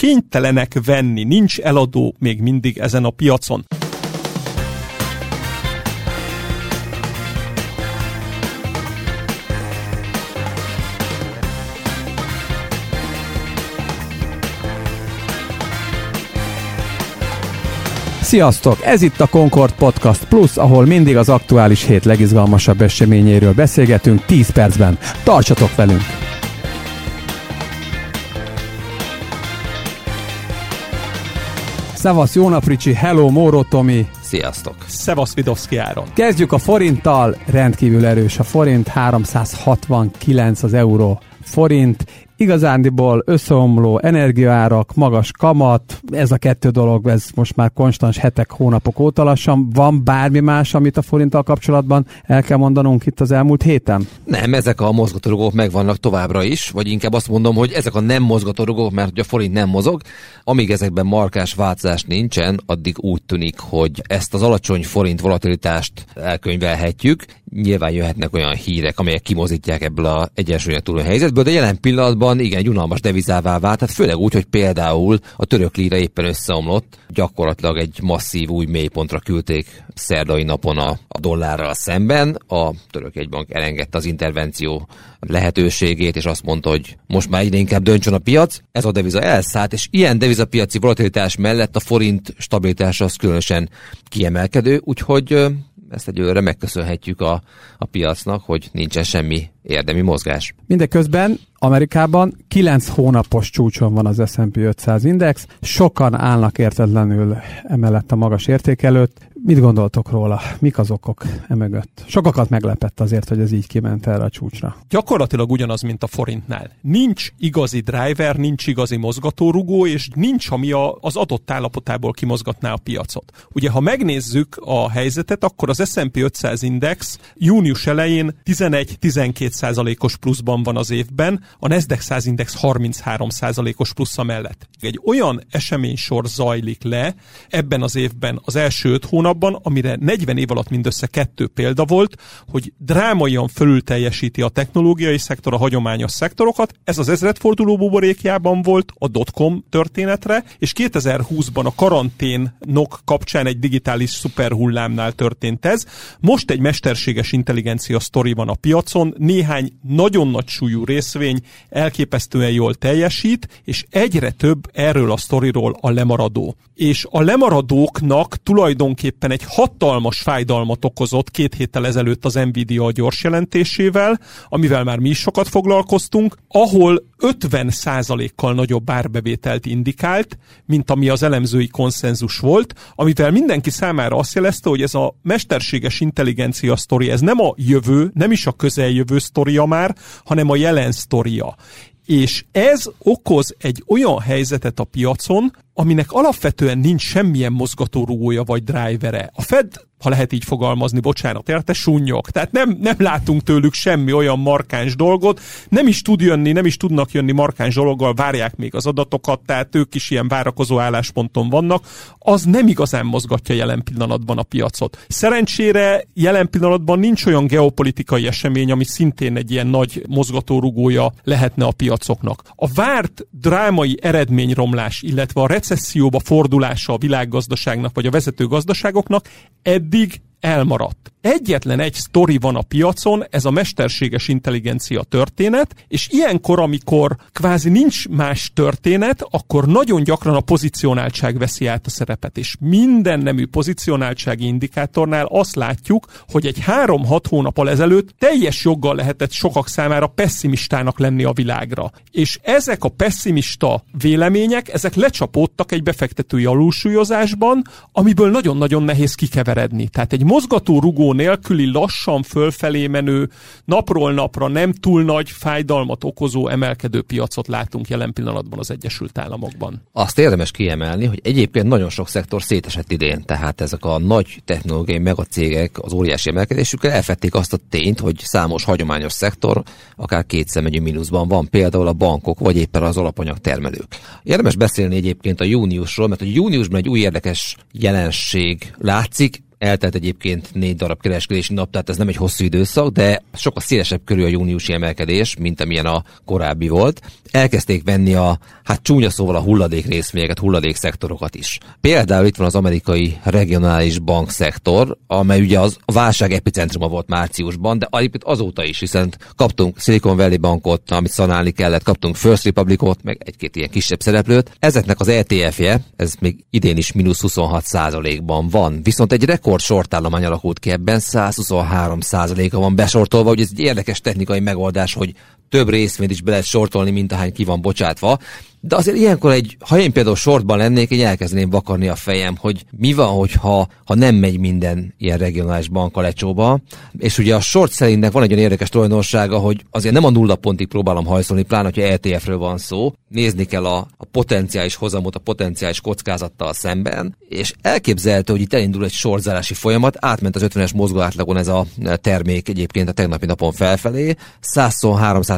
kénytelenek venni, nincs eladó még mindig ezen a piacon. Sziasztok! Ez itt a Concord Podcast Plus, ahol mindig az aktuális hét legizgalmasabb eseményéről beszélgetünk 10 percben. Tartsatok velünk! Szevasz, jó nap, Ricsi, hello, Móró Tomi. Sziasztok! Szevasz, Vidovszki Áron. Kezdjük a forinttal, rendkívül erős a forint, 369 az euró forint, igazándiból összeomló energiaárak, magas kamat, ez a kettő dolog, ez most már konstans hetek, hónapok óta lassan. Van bármi más, amit a forinttal kapcsolatban el kell mondanunk itt az elmúlt héten? Nem, ezek a mozgatórugók megvannak továbbra is, vagy inkább azt mondom, hogy ezek a nem mozgatórugók, mert ugye a forint nem mozog, amíg ezekben markás változás nincsen, addig úgy tűnik, hogy ezt az alacsony forint volatilitást elkönyvelhetjük. Nyilván jöhetnek olyan hírek, amelyek kimozítják ebből a egyensúlyatúló helyzetből, de jelen pillanatban valóban igen, egy unalmas devizává vált, tehát főleg úgy, hogy például a török líra éppen összeomlott, gyakorlatilag egy masszív új mélypontra küldték szerdai napon a, a dollárral szemben. A török egybank elengedte az intervenció lehetőségét, és azt mondta, hogy most már egyre inkább döntsön a piac. Ez a deviza elszállt, és ilyen devizapiaci volatilitás mellett a forint stabilitása az különösen kiemelkedő, úgyhogy ezt egyőre megköszönhetjük a, a piacnak, hogy nincsen semmi érdemi mozgás. Mindeközben Amerikában 9 hónapos csúcson van az S&P 500 index, sokan állnak értetlenül emellett a magas érték előtt. Mit gondoltok róla? Mik az okok emögött? Sokakat meglepett azért, hogy ez így kiment erre a csúcsra. Gyakorlatilag ugyanaz, mint a forintnál. Nincs igazi driver, nincs igazi mozgatórugó, és nincs, ami a, az adott állapotából kimozgatná a piacot. Ugye, ha megnézzük a helyzetet, akkor az S&P 500 index június elején 11-12 százalékos pluszban van az évben, a Nasdaq 100 index 33 százalékos plusza mellett. Egy olyan eseménysor zajlik le ebben az évben, az első öt hónapban, amire 40 év alatt mindössze kettő példa volt, hogy drámaian fölül teljesíti a technológiai szektor a hagyományos szektorokat. Ez az ezredforduló buborékjában volt a dotcom történetre, és 2020-ban a karanténok kapcsán egy digitális szuperhullámnál történt ez. Most egy mesterséges intelligencia sztori van a piacon, néhány nagyon nagy súlyú részvény elképesztően jól teljesít, és egyre több erről a sztoriról a lemaradó. És a lemaradóknak tulajdonképpen egy hatalmas fájdalmat okozott két héttel ezelőtt az Nvidia a gyors jelentésével, amivel már mi is sokat foglalkoztunk, ahol 50%-kal nagyobb árbevételt indikált, mint ami az elemzői konszenzus volt, amivel mindenki számára azt jelezte, hogy ez a mesterséges intelligencia sztori, ez nem a jövő, nem is a közeljövő sztoria már, hanem a jelen sztoria. És ez okoz egy olyan helyzetet a piacon, aminek alapvetően nincs semmilyen mozgatórugója vagy drivere. A Fed ha lehet így fogalmazni, bocsánat, érte, sunnyok. Tehát nem, nem látunk tőlük semmi olyan markáns dolgot, nem is tud jönni, nem is tudnak jönni markáns dologgal, várják még az adatokat, tehát ők is ilyen várakozó állásponton vannak, az nem igazán mozgatja jelen pillanatban a piacot. Szerencsére jelen pillanatban nincs olyan geopolitikai esemény, ami szintén egy ilyen nagy mozgatórugója lehetne a piacoknak. A várt drámai eredményromlás, illetve a recesszióba fordulása a világgazdaságnak vagy a vezető gazdaságoknak eddig elmaradt. Egyetlen egy sztori van a piacon, ez a mesterséges intelligencia történet, és ilyenkor, amikor kvázi nincs más történet, akkor nagyon gyakran a pozicionáltság veszi át a szerepet, és minden nemű pozicionáltsági indikátornál azt látjuk, hogy egy három-hat hónappal ezelőtt teljes joggal lehetett sokak számára pessimistának lenni a világra. És ezek a pessimista vélemények, ezek lecsapódtak egy befektetői alulsúlyozásban, amiből nagyon-nagyon nehéz kikeveredni. Tehát egy mozgató rugó nélküli lassan fölfelé menő, napról napra nem túl nagy fájdalmat okozó emelkedő piacot látunk jelen pillanatban az Egyesült Államokban. Azt érdemes kiemelni, hogy egyébként nagyon sok szektor szétesett idén, tehát ezek a nagy technológiai megacégek az óriási emelkedésükkel elfették azt a tényt, hogy számos hagyományos szektor akár két szemegyű mínuszban van, például a bankok, vagy éppen az alapanyag termelők. Érdemes beszélni egyébként a júniusról, mert a júniusban egy új érdekes jelenség látszik, eltelt egyébként négy darab kereskedési nap, tehát ez nem egy hosszú időszak, de sokkal szélesebb körül a júniusi emelkedés, mint amilyen a korábbi volt. Elkezdték venni a, hát csúnya szóval a hulladék részvényeket, hulladék szektorokat is. Például itt van az amerikai regionális bankszektor, amely ugye az a válság epicentruma volt márciusban, de azóta is, hiszen kaptunk Silicon Valley bankot, amit szanálni kellett, kaptunk First Republicot, meg egy-két ilyen kisebb szereplőt. Ezeknek az ETF-je, ez még idén is mínusz 26 ban van, viszont egy rekord sortállomány alakult ki ebben, 123 a van besortolva, hogy ez egy érdekes technikai megoldás, hogy több részvényt is be lehet sortolni, mint ahány ki van bocsátva. De azért ilyenkor egy, ha én például sortban lennék, én elkezdeném vakarni a fejem, hogy mi van, hogyha ha nem megy minden ilyen regionális bank a lecsóba. És ugye a short sellingnek van egy olyan érdekes tulajdonsága, hogy azért nem a nulla pontig próbálom hajszolni, pláne, hogyha ETF-ről van szó. Nézni kell a, a potenciális hozamot, a potenciális kockázattal szemben, és elképzelhető, hogy itt elindul egy sortzárási folyamat, átment az 50-es mozgó átlagon ez a termék egyébként a tegnapi napon felfelé,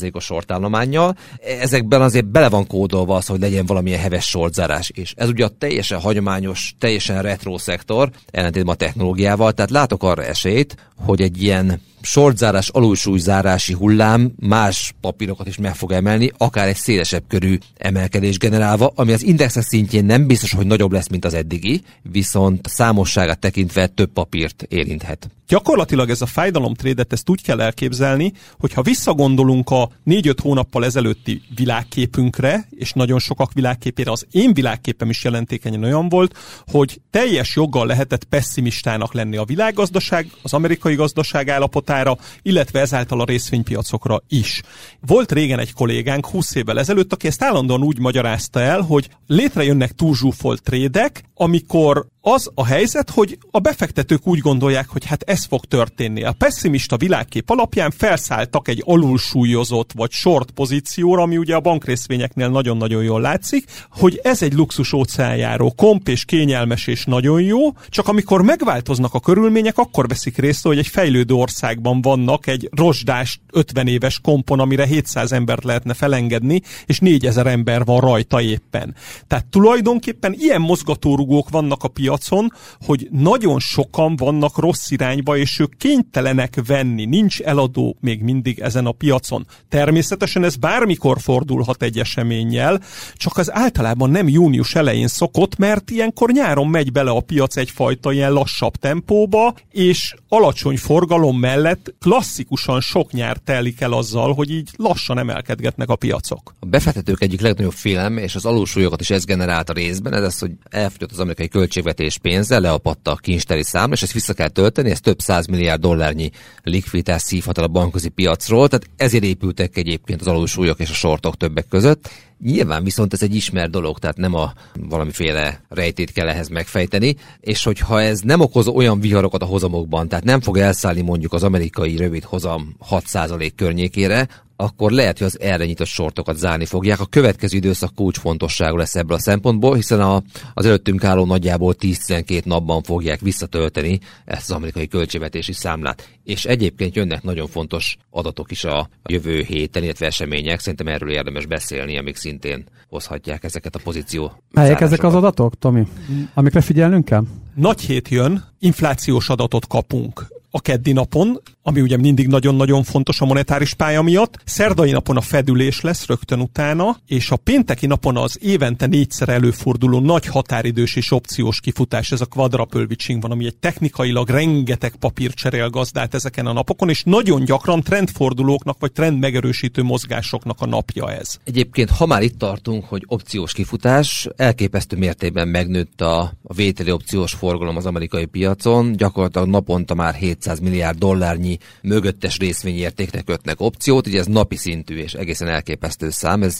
123%-os sortállományjal. Ezekben azért bele van kódolva az, hogy legyen valamilyen heves sortzárás is. Ez ugye a teljesen hagyományos, teljesen retro szektor, ellentétben a technológiával, tehát látok arra esélyt, hogy egy ilyen sortzárás, alulsúlyzárási hullám más papírokat is meg fog emelni, akár egy szélesebb körű emelkedés generálva, ami az indexek szintjén nem biztos, hogy nagyobb lesz, mint az eddigi, viszont számosságát tekintve több papírt érinthet. Gyakorlatilag ez a fájdalomtrédet, ezt úgy kell elképzelni, hogy ha visszagondolunk a 4-5 hónappal ezelőtti világképünkre, és nagyon sokak világképére, az én világképem is jelentékenyen olyan volt, hogy teljes joggal lehetett pessimistának lenni a világgazdaság, az amerikai gazdaság állapotára, illetve ezáltal a részvénypiacokra is. Volt régen egy kollégánk 20 évvel ezelőtt, aki ezt állandóan úgy magyarázta el, hogy létrejönnek túlzsúfolt trédek, amikor az a helyzet, hogy a befektetők úgy gondolják, hogy hát ez fog történni. A pessimista világkép alapján felszálltak egy alulsúlyozott vagy short pozícióra, ami ugye a bankrészvényeknél nagyon-nagyon jól látszik, hogy ez egy luxus óceánjáró, komp és kényelmes és nagyon jó, csak amikor megváltoznak a körülmények, akkor veszik részt, hogy egy fejlődő országban vannak egy rozsdás 50 éves kompon, amire 700 embert lehetne felengedni, és 4000 ember van rajta éppen. Tehát tulajdonképpen ilyen mozgatórugók vannak a piacon, hogy nagyon sokan vannak rossz irányba, és ők kénytelenek venni. Nincs eladó még mindig ezen a piacon. Természetesen ez bármikor fordulhat egy eseménnyel, csak az általában nem június elején szokott, mert ilyenkor nyáron megy bele a piac egyfajta ilyen lassabb tempóba, és alacsony forgalom mellett klasszikusan sok nyár telik el azzal, hogy így lassan emelkedgetnek a piacok. A befektetők egyik legnagyobb félelme, és az alulsúlyokat is ez generált a részben, ez az, hogy elfogyott az amerikai költségvetés és pénzzel leapadta a kincstári számla, és ezt vissza kell tölteni, ez több száz milliárd dollárnyi likviditás szívhat el a bankközi piacról, tehát ezért épültek egyébként az alulsúlyok és a sortok többek között. Nyilván viszont ez egy ismert dolog, tehát nem a valamiféle rejtét kell ehhez megfejteni, és hogyha ez nem okoz olyan viharokat a hozamokban, tehát nem fog elszállni mondjuk az amerikai rövid hozam 6% környékére, akkor lehet, hogy az erre nyitott sortokat zárni fogják. A következő időszak kulcsfontosságú lesz ebből a szempontból, hiszen a, az előttünk álló nagyjából 10-12 napban fogják visszatölteni ezt az amerikai költségvetési számlát. És egyébként jönnek nagyon fontos adatok is a jövő héten, illetve események. Szerintem erről érdemes beszélni, amik szintén hozhatják ezeket a pozíció. Melyek ezek az adatok, Tomi? Amikre figyelnünk kell? Nagy hét jön, inflációs adatot kapunk a keddi napon, ami ugye mindig nagyon-nagyon fontos a monetáris pálya miatt. Szerdai napon a fedülés lesz rögtön utána, és a pénteki napon az évente négyszer előforduló nagy határidős és opciós kifutás, ez a quadrapölvicsing van, ami egy technikailag rengeteg papír cserél gazdát ezeken a napokon, és nagyon gyakran trendfordulóknak vagy trend megerősítő mozgásoknak a napja ez. Egyébként, ha már itt tartunk, hogy opciós kifutás, elképesztő mértékben megnőtt a, a vételi opciós forgalom az amerikai piacon, gyakorlatilag naponta már 700 milliárd dollárnyi mögöttes részvényértéknek kötnek opciót, ugye ez napi szintű és egészen elképesztő szám, ez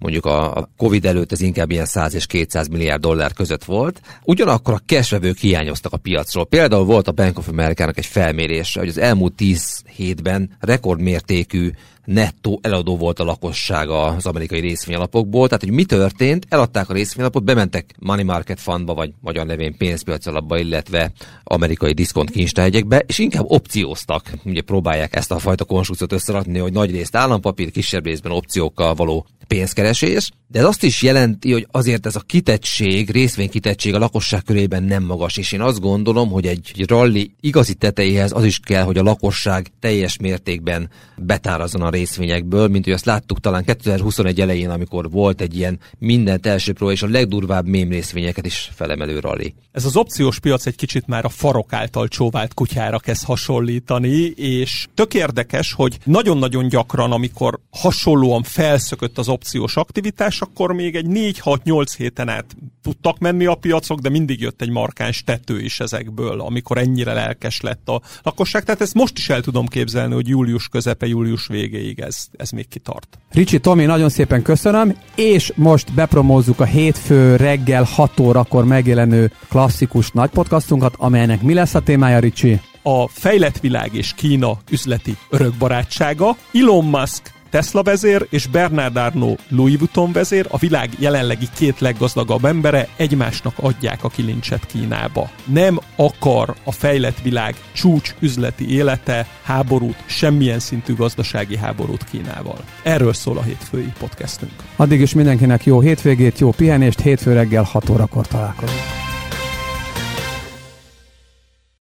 mondjuk a Covid előtt ez inkább ilyen 100 és 200 milliárd dollár között volt. Ugyanakkor a cashvevők hiányoztak a piacról. Például volt a Bank of America-nak egy felmérése, hogy az elmúlt 10 hétben rekordmértékű nettó eladó volt a lakossága az amerikai részvényalapokból. Tehát, hogy mi történt, eladták a részvényalapot, bementek money market fundba, vagy magyar nevén pénzpiac alapba, illetve amerikai diszkont kincstárgyekbe, és inkább opcióztak. Ugye próbálják ezt a fajta konstrukciót összerakni, hogy nagy részt állampapír, kisebb részben opciókkal való pénzkeresés, de ez azt is jelenti, hogy azért ez a kitettség, részvénykitettség a lakosság körében nem magas, és én azt gondolom, hogy egy, rally igazi tetejéhez az is kell, hogy a lakosság teljes mértékben betárazzon a részvényekből, mint hogy azt láttuk talán 2021 elején, amikor volt egy ilyen mindent elsőpró és a legdurvább mém részvényeket is felemelő rally. Ez az opciós piac egy kicsit már a farok által csóvált kutyára kezd hasonlítani, és tök érdekes, hogy nagyon-nagyon gyakran, amikor hasonlóan felszökött az opciós aktivitás, akkor még egy 4-6-8 héten át tudtak menni a piacok, de mindig jött egy markáns tető is ezekből, amikor ennyire lelkes lett a lakosság. Tehát ezt most is el tudom képzelni, hogy július közepe, július végéig ez, ez még kitart. Ricsi, Tomi, nagyon szépen köszönöm, és most bepromózzuk a hétfő reggel 6 órakor megjelenő klasszikus nagy podcastunkat, amelynek mi lesz a témája, Ricsi? A fejlett világ és Kína üzleti örökbarátsága, Elon Musk Tesla vezér és Bernard Arnault Louis Vuitton vezér, a világ jelenlegi két leggazdagabb embere egymásnak adják a kilincset Kínába. Nem akar a fejlett világ csúcs üzleti élete háborút, semmilyen szintű gazdasági háborút Kínával. Erről szól a hétfői podcastünk. Addig is mindenkinek jó hétvégét, jó pihenést, hétfő reggel 6 órakor találkozunk.